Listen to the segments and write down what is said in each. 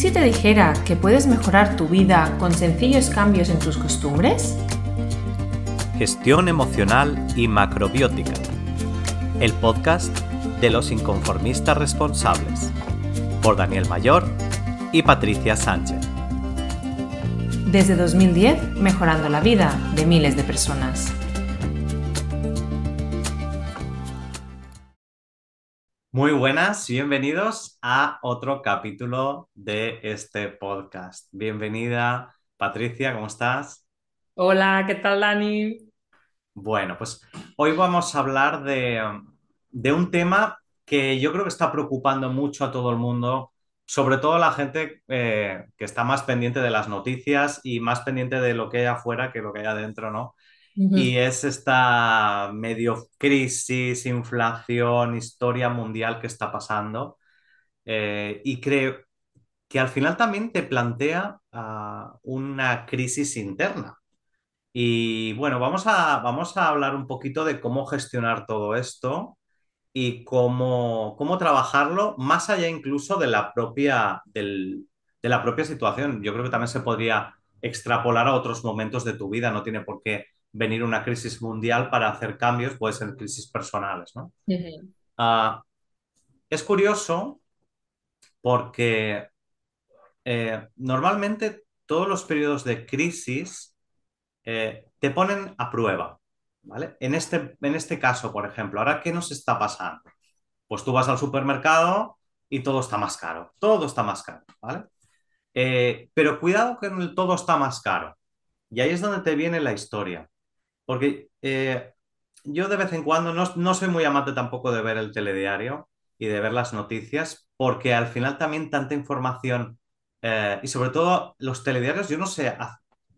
si te dijera que puedes mejorar tu vida con sencillos cambios en tus costumbres? Gestión emocional y macrobiótica. El podcast de los inconformistas responsables. Por Daniel Mayor y Patricia Sánchez. Desde 2010, mejorando la vida de miles de personas. Muy buenas y bienvenidos a otro capítulo de este podcast. Bienvenida, Patricia, ¿cómo estás? Hola, ¿qué tal, Dani? Bueno, pues hoy vamos a hablar de, un tema que yo creo que está preocupando mucho a todo el mundo, sobre todo a la gente eh, que está más pendiente de las noticias y más pendiente de lo que hay afuera que lo que hay adentro, ¿no? Y es esta medio crisis, inflación, historia mundial que está pasando. Eh, y creo que al final también te plantea ah, una crisis interna. Y bueno, vamos a, vamos a hablar un poquito de cómo gestionar todo esto y cómo, cómo trabajarlo más allá incluso de la propia, de la propia situación. Yo creo que también se podría extrapolar a otros momentos de tu vida, no tiene por qué venir una crisis mundial para hacer cambios, puede ser crisis personales, ¿no? Ah, es curioso porque eh, normalmente todos los periodos de crisis eh, te ponen a prueba, ¿vale? En este, en este caso, por ejemplo, ¿ahora qué nos está pasando? Pues tú vas al supermercado y todo está más caro, todo está más caro, ¿vale? Eh, pero cuidado que todo está más caro. Y ahí es donde te viene la historia. Porque eh, yo de vez en cuando no, soy muy amante tampoco de ver el telediario y de ver las noticias, porque al final también tanta información eh, y sobre todo los telediarios, yo no sé,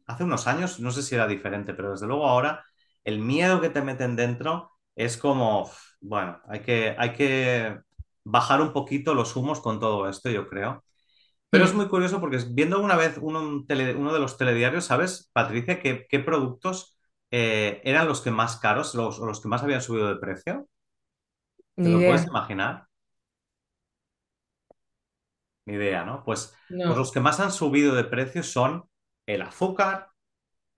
hace unos años no sé si era diferente, pero desde luego ahora el miedo que te meten dentro es como, bueno, hay que, hay que bajar un poquito los humos con todo esto, yo creo. Pero es muy curioso porque viendo una vez uno, de los telediarios, ¿sabes, Patricia, qué, qué productos eh, eran los que más caros, los, los que más habían subido de precio. ¿Te lo puedes imaginar? Ni idea, ¿no? Pues, pues, los que más han subido de precio son el azúcar,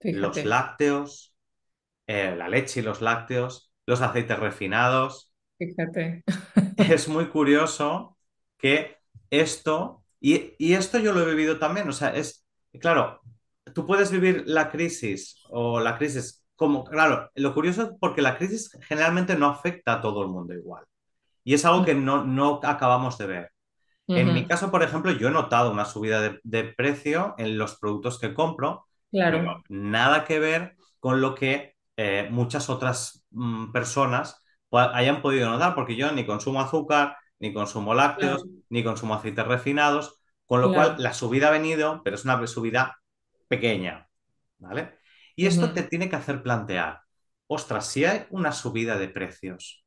los lácteos, eh, la leche y los lácteos, los aceites refinados. Fíjate. Es muy curioso que esto, y, y, esto yo lo he vivido también, o sea, es, claro, tú puedes vivir la crisis o la crisis como, claro, lo curioso es porque la crisis generalmente no afecta a todo el mundo igual. Y es algo que no, no acabamos de ver. En mi caso, por ejemplo, yo he notado una subida de, precio en los productos que compro, claro. nada que ver con lo que eh, muchas otras mm, personas hayan podido notar, porque yo ni consumo azúcar, ni consumo lácteos, ni consumo aceites refinados, con lo cual la subida ha venido, pero es una subida pequeña, ¿vale? Y esto te tiene que hacer plantear, ostras, si hay una subida de precios,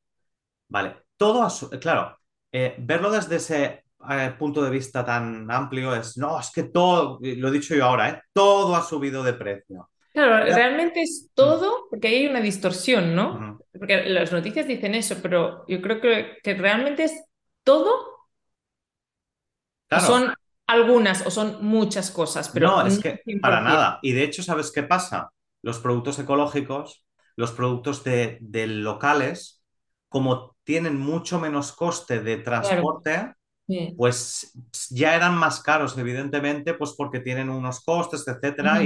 ¿vale? Todo, claro, eh, verlo desde ese eh, punto de vista tan amplio es, no, es que todo, lo he dicho yo ahora, ¿eh? todo ha subido de precio. Claro, realmente es todo, porque hay una distorsión, ¿no? Porque las noticias dicen eso, pero yo creo que, que realmente es todo. Son algunas o son muchas cosas, pero no, es que para nada. Y de hecho, ¿sabes qué pasa? Los productos ecológicos, los productos de, locales, como tienen mucho menos coste de transporte, pues ya eran más caros, evidentemente, pues porque tienen unos costes, etcétera,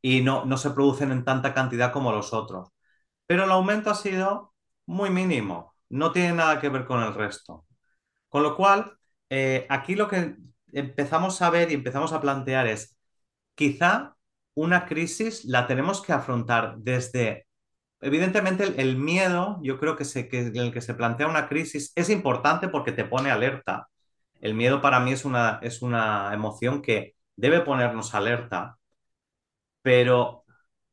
y, no, no se producen en tanta cantidad como los otros. Pero el aumento ha sido muy mínimo, no tiene nada que ver con el resto. Con lo cual, eh, aquí lo que empezamos a ver y empezamos a plantear es, quizá una crisis la tenemos que afrontar desde, evidentemente el, miedo, yo creo que, se, que el que se plantea una crisis es importante porque te pone alerta. El miedo para mí es una, es una emoción que debe ponernos alerta, pero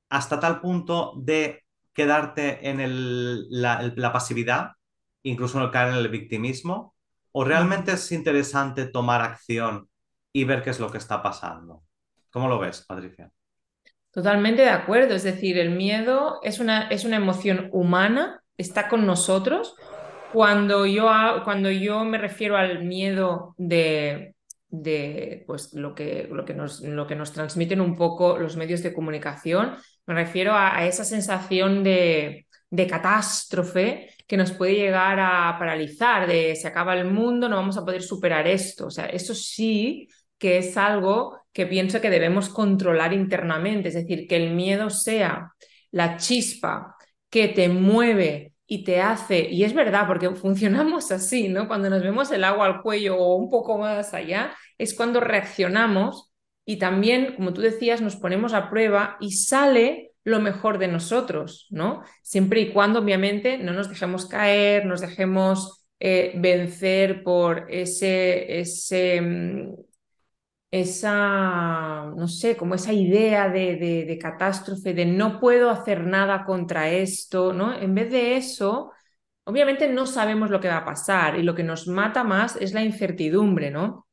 hasta tal punto de quedarte en la, la, pasividad, incluso en caer en el victimismo, o realmente es interesante tomar acción y ver qué es lo que está pasando. ¿Cómo lo ves, Patricia? Totalmente de acuerdo, es decir, el miedo es una, es una emoción humana, está con nosotros. Cuando yo, cuando yo me refiero al miedo de, de pues, lo, que, lo, que nos, lo que nos transmiten un poco los medios de comunicación. Me refiero a, esa sensación de, de, catástrofe que nos puede llegar a paralizar, de se acaba el mundo, no vamos a poder superar esto. O sea, eso sí que es algo que pienso que debemos controlar internamente, es decir, que el miedo sea la chispa que te mueve y te hace, y es verdad, porque funcionamos así, ¿no? Cuando nos vemos el agua al cuello o un poco más allá, es cuando reaccionamos y también, como tú decías, nos ponemos a prueba y sale lo mejor de nosotros, ¿no? Siempre y cuando, obviamente, no nos dejemos caer, nos dejemos eh, vencer por ese, ese mm, esa, no sé, como esa idea de, de, catástrofe, de no puedo hacer nada contra esto, ¿no? En vez de eso, obviamente no sabemos lo que va a pasar y lo que nos mata más es la incertidumbre, ¿no?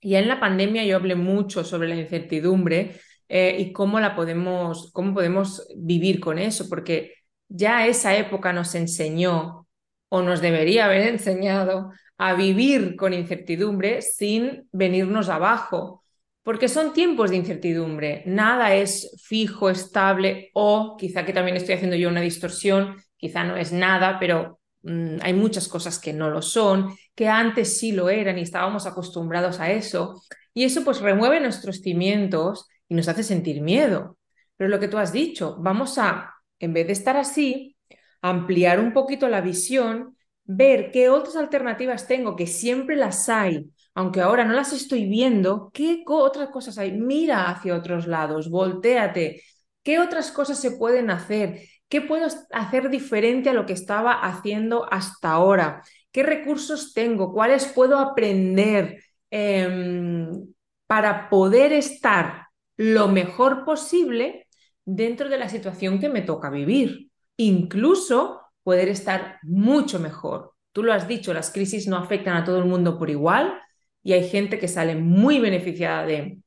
Y en la pandemia yo hablé mucho sobre la incertidumbre eh, y cómo la podemos, cómo podemos vivir con eso, porque ya esa época nos enseñó o nos debería haber enseñado a vivir con incertidumbre sin venirnos abajo, porque son tiempos de incertidumbre, nada es fijo, estable o quizá que también estoy haciendo yo una distorsión, quizá no es nada, pero mm, hay muchas cosas que no lo son, que antes sí lo eran y estábamos acostumbrados a eso, y eso pues remueve nuestros cimientos y nos hace sentir miedo. Pero lo que tú has dicho, vamos a, en vez de estar así, ampliar un poquito la visión ver qué otras alternativas tengo, que siempre las hay, aunque ahora no las estoy viendo, qué otras cosas hay. Mira hacia otros lados, volteate, qué otras cosas se pueden hacer, qué puedo hacer diferente a lo que estaba haciendo hasta ahora, qué recursos tengo, cuáles puedo aprender em, para poder estar lo mejor posible dentro de la situación que me toca vivir. Incluso poder estar mucho mejor. Tú lo has dicho, las crisis no afectan a todo el mundo por igual y hay gente que sale muy beneficiada de,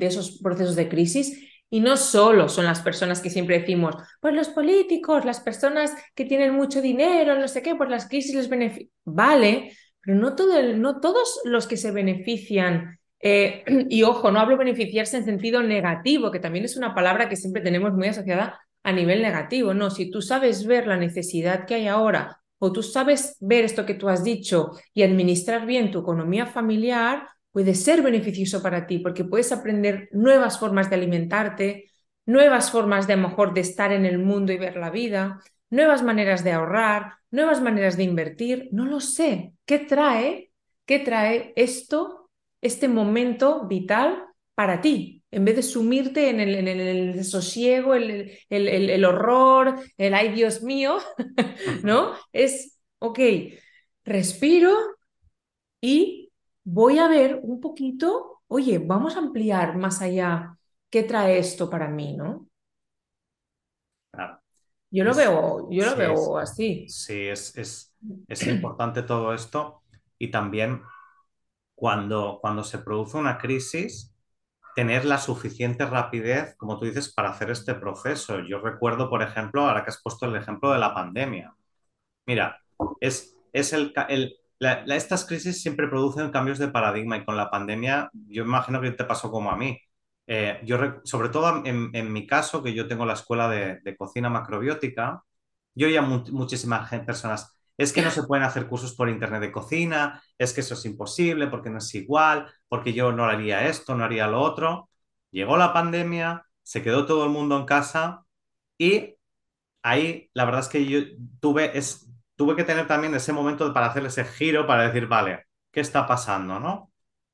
esos procesos de crisis. Y no solo son las personas que siempre decimos, pues los políticos, las personas que tienen mucho dinero, no sé qué, pues las crisis les benefician. Vale, pero no todos los que se benefician, eh, y ojo, no hablo beneficiarse en sentido negativo, que también es una palabra que siempre tenemos muy asociada a nivel negativo, no, si tú sabes ver la necesidad que hay ahora o tú sabes ver esto que tú has dicho y administrar bien tu economía familiar, puede ser beneficioso para ti porque puedes aprender nuevas formas de alimentarte, nuevas formas de mejor de estar en el mundo y ver la vida, nuevas maneras de ahorrar, nuevas maneras de invertir, no lo sé. ¿Qué trae? ¿Qué trae esto, este momento vital para ti? en vez de sumirte en el, en el desosiego, el, horror, el ay Dios mío, ¿no? Es, ok, respiro y voy a ver un poquito, oye, vamos a ampliar más allá qué trae esto para mí, ¿no? Yo lo veo, yo lo veo así. Sí, es, es, es importante todo esto y también cuando, cuando se produce una crisis, tener la suficiente rapidez, como tú dices, para hacer este proceso. Yo recuerdo, por ejemplo, ahora que has puesto el ejemplo de la pandemia. Mira, es, es el, estas crisis siempre producen cambios de paradigma y con la pandemia yo imagino que te pasó como a mí. Eh, yo, sobre todo en, en, mi caso, que yo tengo la escuela de, de cocina macrobiótica, yo ya muchísimas personas, es que no se pueden hacer cursos por internet de cocina, es que eso es imposible porque no es igual, porque yo no haría esto, no haría lo otro. Llegó la pandemia, se quedó todo el mundo en casa y ahí la verdad es que yo tuve, es, tuve que tener también ese momento para hacer ese giro, para decir, vale, ¿qué está pasando? ¿no?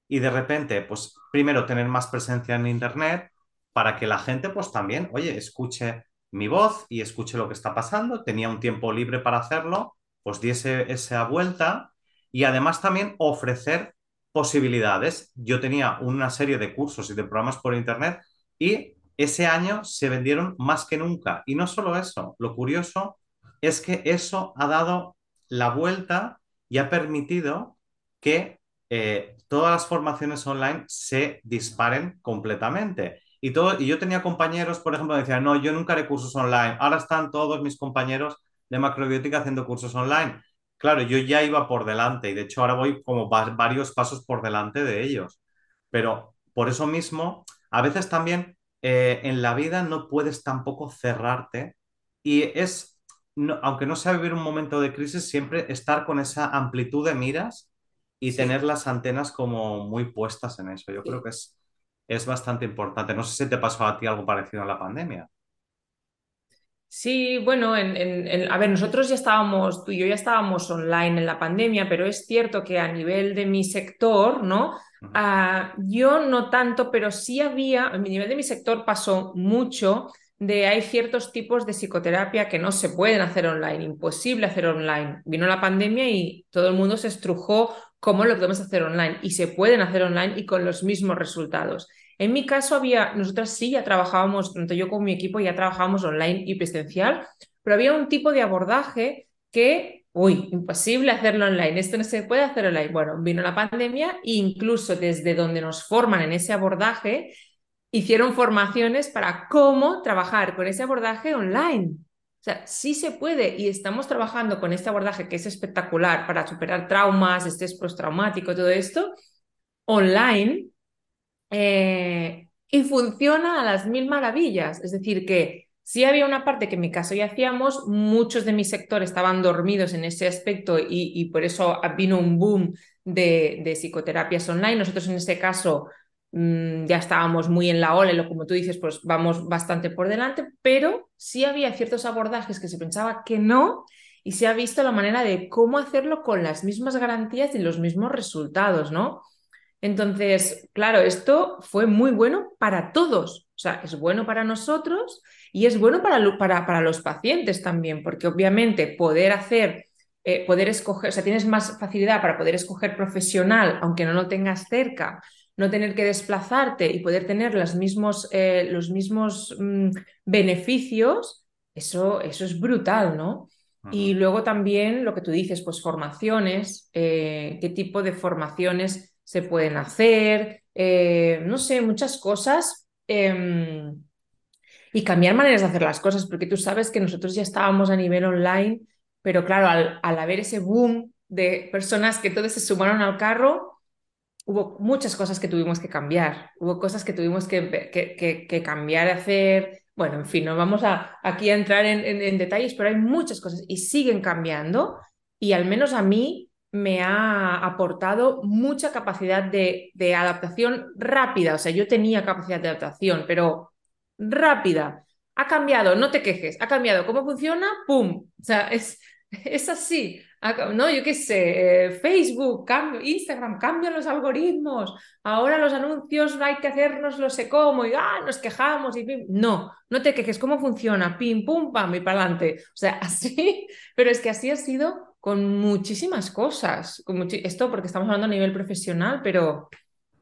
Y de repente, pues primero tener más presencia en Internet para que la gente pues también, oye, escuche mi voz y escuche lo que está pasando. Tenía un tiempo libre para hacerlo pues diese esa vuelta y además también ofrecer posibilidades. Yo tenía una serie de cursos y de programas por internet y ese año se vendieron más que nunca. Y no solo eso, lo curioso es que eso ha dado la vuelta y ha permitido que eh, todas las formaciones online se disparen completamente. Y, todo, y yo tenía compañeros, por ejemplo, que decían, no, yo nunca haré cursos online. Ahora están todos mis compañeros de macrobiótica haciendo cursos online. claro, yo ya iba por delante y de hecho ahora voy como va- varios pasos por delante de ellos. Pero por eso mismo, a veces también eh, en la vida no puedes tampoco cerrarte y es, no- aunque no sea vivir un momento de crisis, siempre estar con esa amplitud de miras y tener las antenas como muy puestas en eso. Yo creo que es, es bastante importante. No sé si te pasó a ti algo parecido en la pandemia. Sí, bueno, en, en- en- a ver, nosotros ya estábamos, tú y yo ya estábamos online en la pandemia, pero es cierto que a nivel de mi sector, ¿no? Ah, yo no tanto, pero sí había, a nivel de mi sector pasó mucho de hay ciertos tipos de psicoterapia que no se pueden hacer online, imposible hacer online. Vino la pandemia y todo el mundo se estrujó cómo lo podemos hacer online y se pueden hacer online y con los mismos resultados. En mi caso había, nosotras sí ya trabajábamos, tanto yo como mi equipo ya trabajábamos online y presencial, pero había un tipo de abordaje que, uy, imposible hacerlo online, esto no se puede hacer online. Bueno, vino la pandemia e incluso desde donde nos forman en ese abordaje, hicieron formaciones para cómo trabajar con ese abordaje online. O sea, sí se puede y estamos trabajando con este abordaje que es espectacular para superar traumas, estrés postraumático, todo esto, online eh, y funciona a las mil maravillas. Es decir, que sí había una parte que en mi caso ya hacíamos, muchos de mi sector estaban dormidos en ese aspecto y, y por eso vino un boom de, de, psicoterapias online. Nosotros en ese caso mmm, ya estábamos muy en la ola y como tú dices, pues vamos bastante por delante, pero sí había ciertos abordajes que se pensaba que no. Y se ha visto la manera de cómo hacerlo con las mismas garantías y los mismos resultados, ¿no? Entonces, claro, esto fue muy bueno para todos. O sea, es bueno para nosotros y es bueno para, para, para los pacientes también, porque obviamente poder hacer, eh, poder escoger, o sea, tienes más facilidad para poder escoger profesional, aunque no lo tengas cerca, no tener que desplazarte y poder tener los mismos, eh, los mismos mmm, beneficios, eso, eso es brutal, ¿no? Y luego también lo que tú dices, pues formaciones, eh, qué tipo de formaciones se pueden hacer, eh, no sé, muchas cosas. Eh, y cambiar maneras de hacer las cosas, porque tú sabes que nosotros ya estábamos a nivel online, pero claro, al, al haber ese boom de personas que todos se sumaron al carro, hubo muchas cosas que tuvimos que cambiar, hubo cosas que tuvimos que, que, que, cambiar, hacer. Bueno, en fin, no vamos a, aquí a entrar en, en, en detalles, pero hay muchas cosas y siguen cambiando y al menos a mí me ha aportado mucha capacidad de, de, adaptación rápida. O sea, yo tenía capacidad de adaptación, pero rápida. Ha cambiado, no te quejes, ha cambiado. ¿Cómo funciona? ¡Pum! O sea, es, es así. No, yo qué sé, eh, Facebook, cambio, Instagram, cambian los algoritmos. Ahora los anuncios hay que hacernos lo sé cómo y ah, nos quejamos y pim. No, no te quejes, ¿cómo funciona? Pim, pum, pam y para adelante. O sea, así, pero es que así ha sido con muchísimas cosas. Esto porque estamos hablando a nivel profesional, pero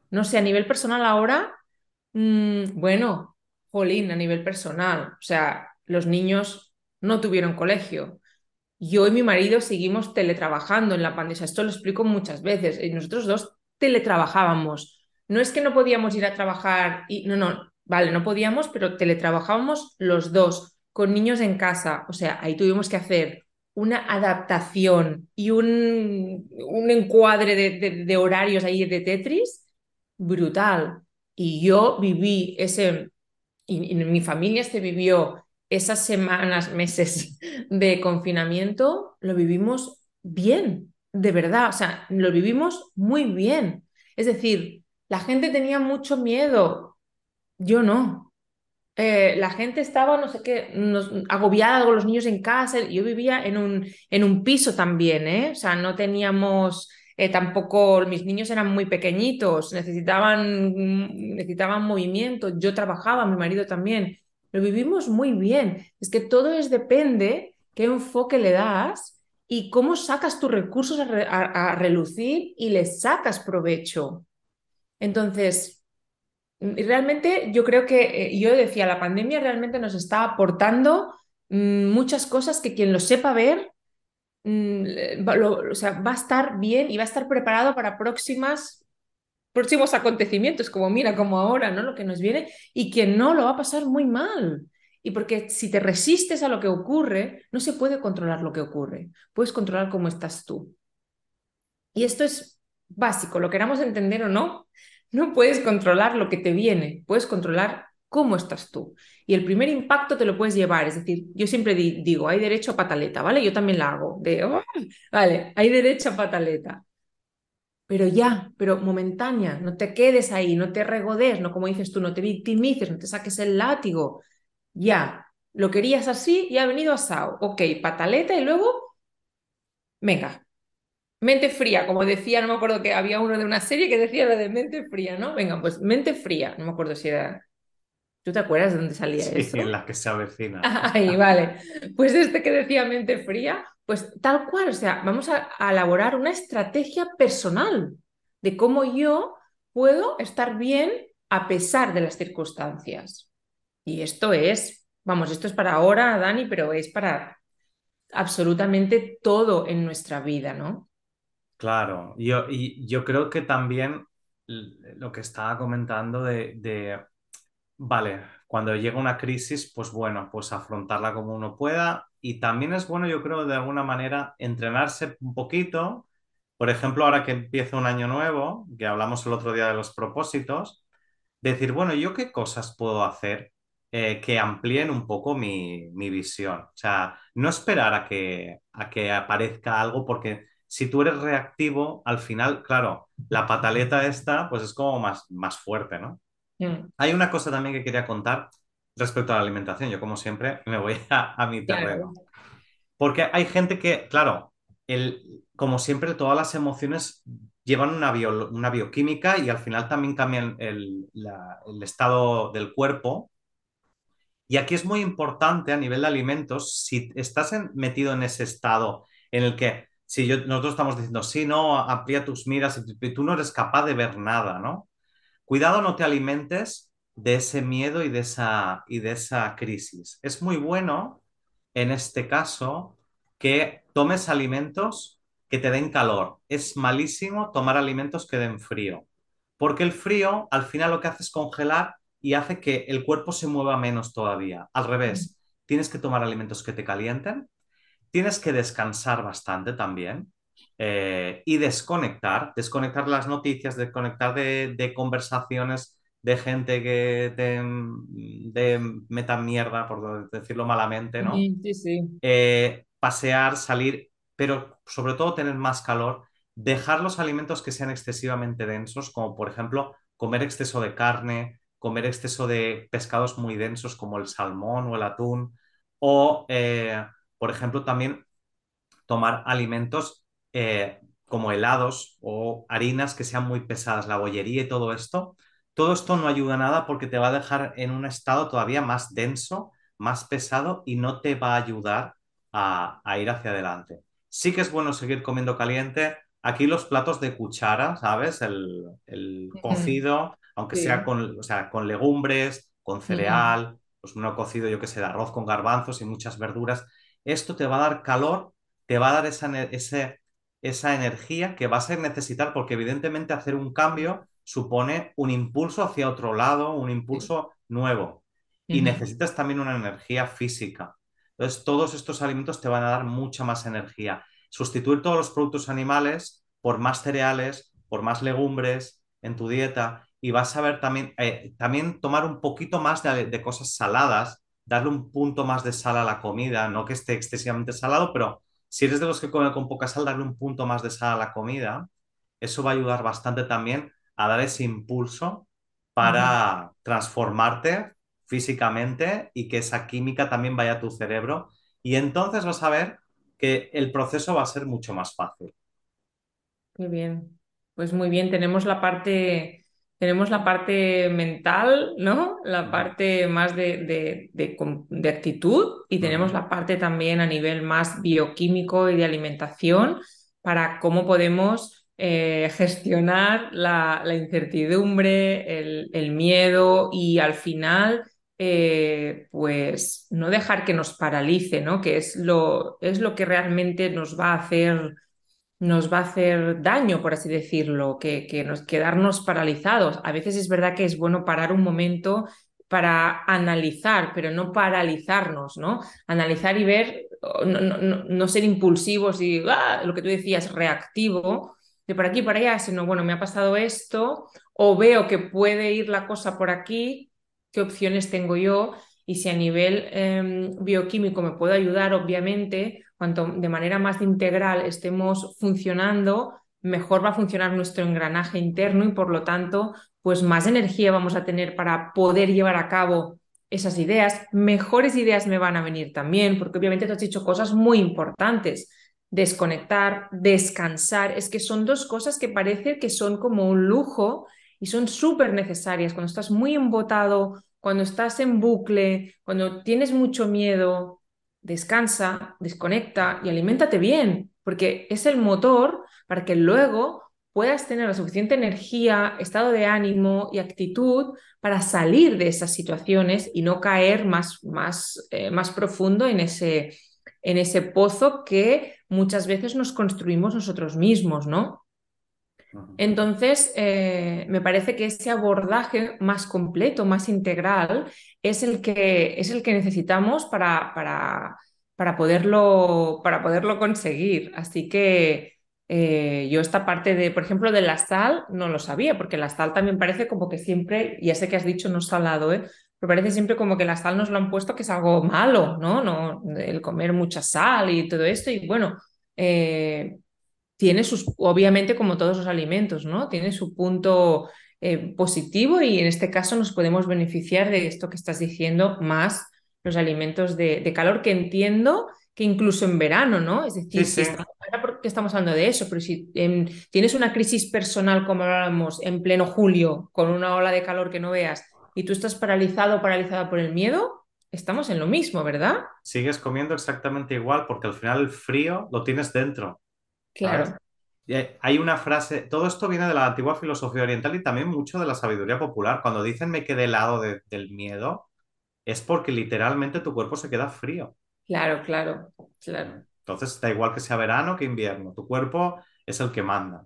no sé, a nivel personal ahora, mmm, bueno, jolín, a nivel personal. O sea, los niños no tuvieron colegio yo y mi marido seguimos teletrabajando en la pandemia. Esto lo explico muchas veces. Nosotros dos teletrabajábamos. No es que no podíamos ir a trabajar y no, no, vale, no podíamos, pero teletrabajábamos los dos con niños en casa. O sea, ahí tuvimos que hacer una adaptación y un, un encuadre de, de, horarios ahí de Tetris brutal. Y yo viví ese, y, y mi familia se vivió esas semanas, meses de confinamiento, lo vivimos bien, de verdad, o sea, lo vivimos muy bien. Es decir, la gente tenía mucho miedo, yo no. Eh, la gente estaba, no sé qué, nos, agobiada con los niños en casa. Yo vivía en un, en un piso también, ¿eh? O sea, no teníamos eh, tampoco, mis niños eran muy pequeñitos, necesitaban, necesitaban movimiento. Yo trabajaba, mi marido también. Lo vivimos muy bien. Es que todo es depende qué enfoque le das y cómo sacas tus recursos a, a, a relucir y les sacas provecho. Entonces, realmente yo creo que, eh, yo decía, la pandemia realmente nos está aportando mmm, muchas cosas que quien lo sepa ver, sea, va a estar bien y va a estar preparado para próximas, próximos acontecimientos, como mira, como ahora, ¿no? Lo que nos viene, y quien no lo va a pasar muy mal. Y porque si te resistes a lo que ocurre, no se puede controlar lo que ocurre. Puedes controlar cómo estás tú. Y esto es básico, lo queramos entender o no, no puedes controlar lo que te viene, puedes controlar cómo estás tú. Y el primer impacto te lo puedes llevar, es decir, yo siempre digo, hay derecho a pataleta, ¿vale? Yo también la hago, oh, vale, hay derecho a pataleta. Pero ya, pero momentánea, no te quedes ahí, no te regodes, no como dices tú, no te victimices, no te saques el látigo. Ya, lo querías así y ha venido asado. Ok, pataleta y luego, venga, mente fría, como decía, no me acuerdo que había uno de una serie que decía lo de mente fría, ¿no? Venga, pues mente fría, no me acuerdo si era... ¿Tú te acuerdas de dónde salía sí, eso? en la que se avecina. Ahí, vale. Pues este que decía mente fría, pues tal cual, o sea, vamos a, a elaborar una estrategia personal de cómo yo puedo estar bien a pesar de las circunstancias. Y esto es, vamos, esto es para ahora, Dani, pero es para absolutamente todo en nuestra vida, ¿no? Claro, yo, y yo creo que también lo que estaba comentando de, vale, cuando llega una crisis, pues bueno, pues afrontarla como uno pueda. Y también es bueno, yo creo, de alguna manera, entrenarse un poquito. Por ejemplo, ahora que empieza un año nuevo, que hablamos el otro día de los propósitos, decir, bueno, ¿yo qué cosas puedo hacer eh, que amplíen un poco mi, mi, visión? O sea, no esperar a que, a que aparezca algo porque si tú eres reactivo, al final, claro, la pataleta esta, pues es como más, más fuerte, ¿no? Mm. Hay una cosa también que quería contar respecto a la alimentación. Yo, como siempre, me voy a, a mi terreno. Claro. Porque hay gente que, claro, el, como siempre, todas las emociones llevan una, bio, una bioquímica y al final también cambian el, la, el, estado del cuerpo. Y aquí es muy importante a nivel de alimentos, si estás en, metido en ese estado en el que si yo, nosotros estamos diciendo, sí, no, amplía tus miras y tú no eres capaz de ver nada, ¿no? Cuidado, no te alimentes de ese miedo y de esa, y de esa crisis. Es muy bueno, en este caso, que tomes alimentos que te den calor. Es malísimo tomar alimentos que den frío, porque el frío al final lo que hace es congelar y hace que el cuerpo se mueva menos todavía. Al revés, tienes que tomar alimentos que te calienten, tienes que descansar bastante también eh, y desconectar, desconectar las noticias, desconectar de, de conversaciones de gente que te de meta mierda, por decirlo malamente, ¿no? Sí, sí. Eh, pasear, salir, pero sobre todo tener más calor, dejar los alimentos que sean excesivamente densos, como por ejemplo comer exceso de carne, comer exceso de pescados muy densos como el salmón o el atún, o eh, por ejemplo también tomar alimentos eh, como helados o harinas que sean muy pesadas, la bollería y todo esto, todo esto no ayuda nada porque te va a dejar en un estado todavía más denso, más pesado y no te va a ayudar a, a ir hacia adelante. Sí que es bueno seguir comiendo caliente. Aquí los platos de cuchara, ¿sabes? El, el cocido, aunque sí. sea, con, o sea, con legumbres, con cereal, pues uno cocido, yo que sé, de arroz con garbanzos y muchas verduras. Esto te va a dar calor, te va a dar esa, ese, esa energía que vas a necesitar porque evidentemente hacer un cambio supone un impulso hacia otro lado, un impulso sí. nuevo. Y uh -huh. necesitas también una energía física. Entonces, todos estos alimentos te van a dar mucha más energía. Sustituir todos los productos animales por más cereales, por más legumbres en tu dieta y vas a ver también, eh, también tomar un poquito más de, de, cosas saladas, darle un punto más de sal a la comida, no que esté excesivamente salado, pero si eres de los que comen con poca sal, darle un punto más de sal a la comida. Eso va a ayudar bastante también a dar ese impulso para uh -huh. transformarte físicamente y que esa química también vaya a tu cerebro. Y entonces vas a ver que el proceso va a ser mucho más fácil. Muy bien. Pues muy bien, tenemos la parte, tenemos la parte mental, ¿no? La parte más de, de, de, de actitud y tenemos la parte también a nivel más bioquímico y de alimentación para cómo podemos eh, gestionar la, la incertidumbre, el, el, miedo y al final, eh, pues no dejar que nos paralice, ¿no? Que es lo, es lo que realmente nos va a hacer, nos va a hacer daño, por así decirlo, que, que nos, quedarnos paralizados. A veces es verdad que es bueno parar un momento para analizar, pero no paralizarnos, ¿no? Analizar y ver, no, ser impulsivos y ¡ah! lo que tú decías, reactivo, de por aquí, para allá, sino, bueno, me ha pasado esto, o veo que puede ir la cosa por aquí, qué opciones tengo yo, y si a nivel em, bioquímico me puedo ayudar, obviamente, cuanto de manera más integral estemos funcionando, mejor va a funcionar nuestro engranaje interno y por lo tanto, pues más energía vamos a tener para poder llevar a cabo esas ideas. Mejores ideas me van a venir también, porque obviamente te has dicho cosas muy importantes desconectar, descansar, es que son dos cosas que parece que son como un lujo y son súper necesarias. Cuando estás muy embotado, cuando estás en bucle, cuando tienes mucho miedo, descansa, desconecta y aliméntate bien, porque es el motor para que luego puedas tener la suficiente energía, estado de ánimo y actitud para salir de esas situaciones y no caer más, más, eh, más profundo en ese, en ese pozo que muchas veces nos construimos nosotros mismos, ¿no? Entonces, eh, me parece que ese abordaje más completo, más integral, es el que, es el que necesitamos para, para, para, poderlo, para poderlo conseguir. Así que eh, yo esta parte de, por ejemplo, de la sal, no lo sabía, porque la sal también parece como que siempre, ya sé que has dicho no salado, ¿eh? pero parece siempre como que la sal nos lo han puesto que es algo malo, ¿no? no el comer mucha sal y todo esto. Y bueno, eh, tiene sus, obviamente como todos los alimentos, ¿no? Tiene su punto eh, positivo y en este caso nos podemos beneficiar de esto que estás diciendo, más los alimentos de, calor, que entiendo que incluso en verano, ¿no? Es decir, si estamos, porque estamos hablando de eso, pero si em, tienes una crisis personal, como hablábamos, en pleno julio, con una ola de calor que no veas, y tú estás paralizado o paralizada por el miedo, estamos en lo mismo, ¿verdad? Sigues comiendo exactamente igual porque al final el frío lo tienes dentro. Claro. hay una frase, todo esto viene de la antigua filosofía oriental y también mucho de la sabiduría popular. Cuando dicen me quedé helado del miedo, es porque literalmente tu cuerpo se queda frío. Claro, claro, claro. Entonces da igual que sea verano que invierno, tu cuerpo es el que manda.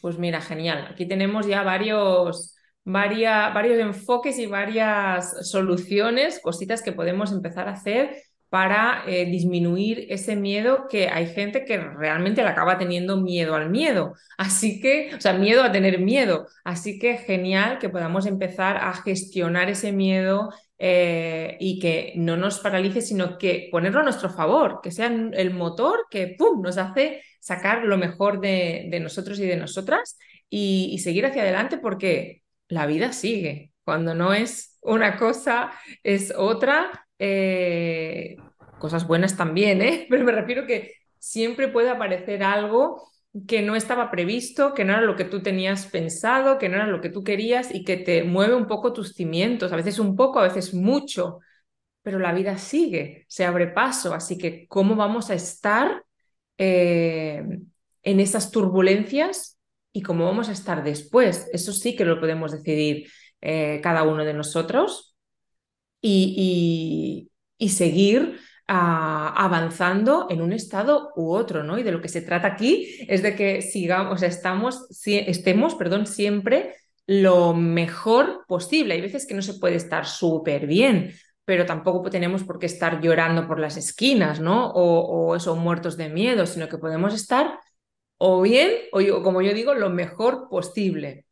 Pues mira, genial. Aquí tenemos ya varios, varios enfoques y varias soluciones, cositas que podemos empezar a hacer para eh, disminuir ese miedo que hay gente que realmente le acaba teniendo miedo al miedo. Así que, o sea, miedo a tener miedo. Así que genial que podamos empezar a gestionar ese miedo eh, y que no nos paralice, sino que ponerlo a nuestro favor, que sea el motor que ¡pum! nos hace sacar lo mejor de, nosotros y de nosotras y seguir hacia adelante porque la vida sigue. Cuando no es una cosa, es otra. Eh, cosas buenas también, ¿eh? Pero me refiero que siempre puede aparecer algo que no estaba previsto, que no era lo que tú tenías pensado, que no era lo que tú querías y que te mueve un poco tus cimientos, a veces un poco, a veces mucho, pero la vida sigue, se abre paso, así que ¿cómo vamos a estar eh, en esas turbulencias y cómo vamos a estar después. Eso sí que lo podemos decidir cada uno de nosotros y, seguir ah, avanzando en un estado u otro, ¿no? Y de lo que se trata aquí es de que sigamos, estamos, estemos, perdón, siempre lo mejor posible. Hay veces que no se puede estar súper bien, pero tampoco tenemos por qué estar llorando por las esquinas, ¿no? O, o eso, muertos de miedo, sino que podemos estar o bien, o como yo digo, lo mejor posible.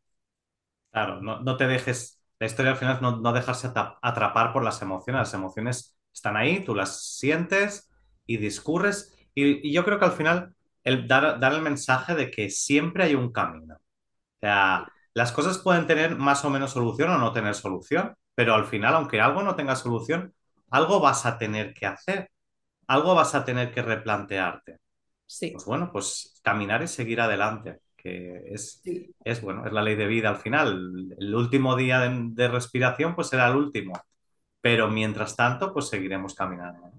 Claro, no, te dejes, la historia al final es no, dejarse atrapar por las emociones, las emociones están ahí, tú las sientes y discurres, y, yo creo que al final el dar, dar el mensaje de que siempre hay un camino. O sea, las cosas pueden tener más o menos solución o no tener solución, pero al final, aunque algo no tenga solución, algo vas a tener que hacer, algo vas a tener que replantearte. Sí. Pues bueno, pues caminar y seguir adelante, que es, es bueno, es la ley de vida al final. El último día de, respiración pues será el último, pero mientras tanto pues seguiremos caminando.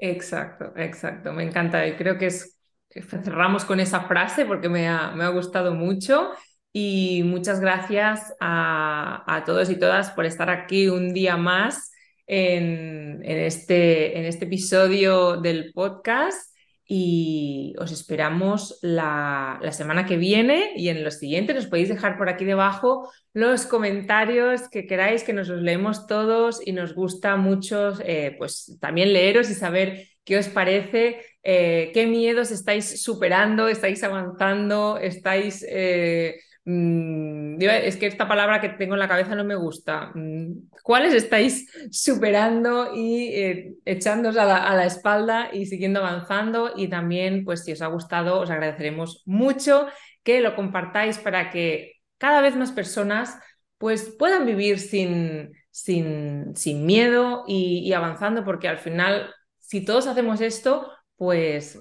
Exacto, exacto, me encanta. Y creo que es cerramos con esa frase porque me ha, me ha gustado mucho. Y muchas gracias a, a, todos y todas por estar aquí un día más en, en, este, en este episodio del podcast y os esperamos la, semana que viene y en los siguientes nos podéis dejar por aquí debajo los comentarios que queráis, que nos los leemos todos y nos gusta mucho eh, pues también leeros y saber qué os parece, eh, qué miedos estáis superando, estáis avanzando, estáis... Eh, es que esta palabra que tengo en la cabeza no me gusta. Mm, ¿Cuáles estáis superando y eh, echándoos a la, espalda y siguiendo avanzando? Y también, pues si os ha gustado, os agradeceremos mucho que lo compartáis para que cada vez más personas pues puedan vivir sin, sin, sin miedo y avanzando, porque al final, si todos hacemos esto, pues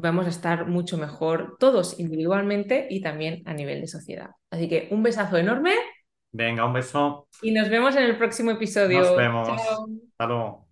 vamos a estar mucho mejor todos individualmente y también a nivel de sociedad. Así que un besazo enorme. Venga, un beso. Y nos vemos en el próximo episodio. Nos vemos. Hasta luego.